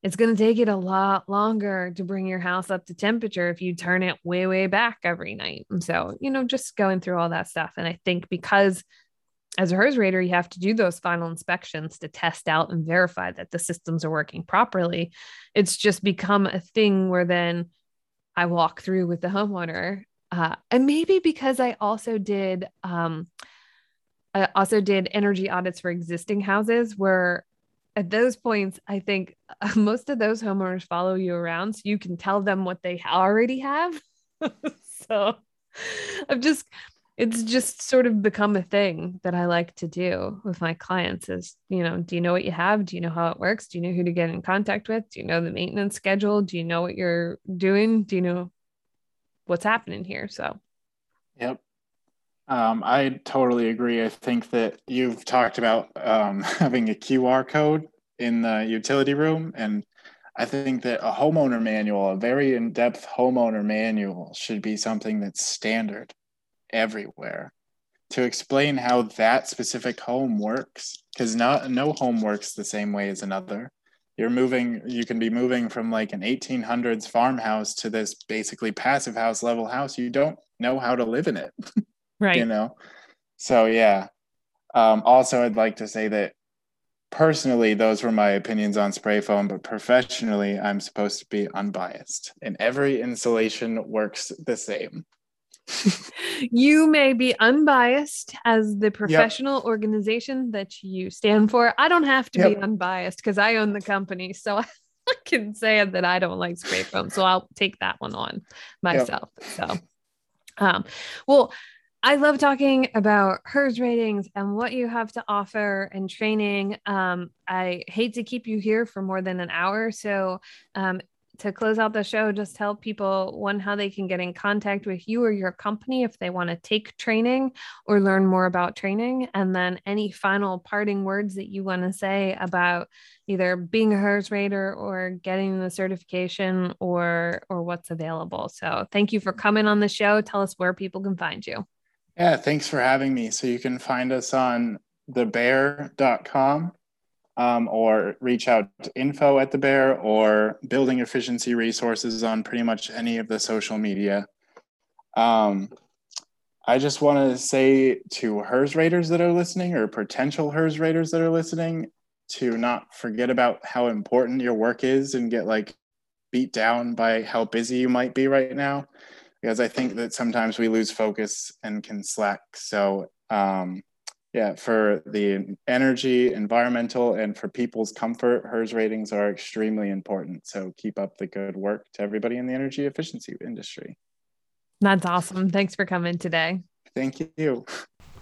it's going to take it a lot longer to bring your house up to temperature if you turn it way, way back every night. And so, you know, just going through all that stuff. And I think because as a HERS rater, you have to do those final inspections to test out and verify that the systems are working properly. It's just become a thing where then I walk through with the homeowner. Uh, and maybe because I also did, um, I also did energy audits for existing houses where at those points, I think uh, <laughs> most of those homeowners follow you around so you can tell them what they already have. <laughs> so I've just, it's just sort of become a thing that I like to do with my clients is, you know, do you know what you have? Do you know how it works? Do you know who to get in contact with? Do you know the maintenance schedule? Do you know what you're doing? Do you know what's happening here? So,
yep. Um, I totally agree. I think that you've talked about um, <laughs> having a QR code in the utility room, and I think that a homeowner manual, a very in depth homeowner manual, should be something that's standard everywhere to explain how that specific home works. Because not no home works the same way as another. You're moving, you can be moving from like an 1800s farmhouse to this basically passive house level house. You don't know how to live in it. <laughs>
right
you know so yeah um, also i'd like to say that personally those were my opinions on spray foam but professionally i'm supposed to be unbiased and every installation works the same
you may be unbiased as the professional yep. organization that you stand for i don't have to yep. be unbiased because i own the company so <laughs> i can say that i don't like spray foam so i'll take that one on myself yep. so um, well I love talking about HERS ratings and what you have to offer and training. Um, I hate to keep you here for more than an hour. So, um, to close out the show, just tell people one, how they can get in contact with you or your company if they want to take training or learn more about training. And then any final parting words that you want to say about either being a HERS rater or getting the certification or, or what's available. So, thank you for coming on the show. Tell us where people can find you.
Yeah, thanks for having me. So you can find us on theber.com um, or reach out to info at the bear or building efficiency resources on pretty much any of the social media. Um, I just want to say to HERS raters that are listening or potential HERS raters that are listening to not forget about how important your work is and get like beat down by how busy you might be right now because I think that sometimes we lose focus and can slack. So, um, yeah, for the energy, environmental, and for people's comfort, HERS ratings are extremely important. So, keep up the good work to everybody in the energy efficiency industry.
That's awesome. Thanks for coming today.
Thank you.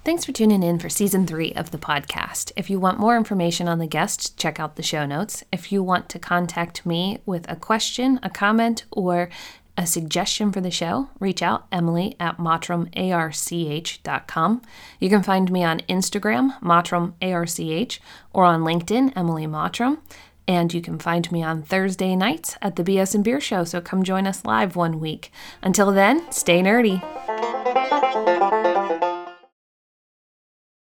Thanks for tuning in for season three of the podcast. If you want more information on the guests, check out the show notes. If you want to contact me with a question, a comment, or a suggestion for the show, reach out Emily at mottramarch.com. You can find me on Instagram, mottrumarch, or on LinkedIn, Emily Mottram. And you can find me on Thursday nights at the BS and Beer Show, so come join us live one week. Until then, stay nerdy.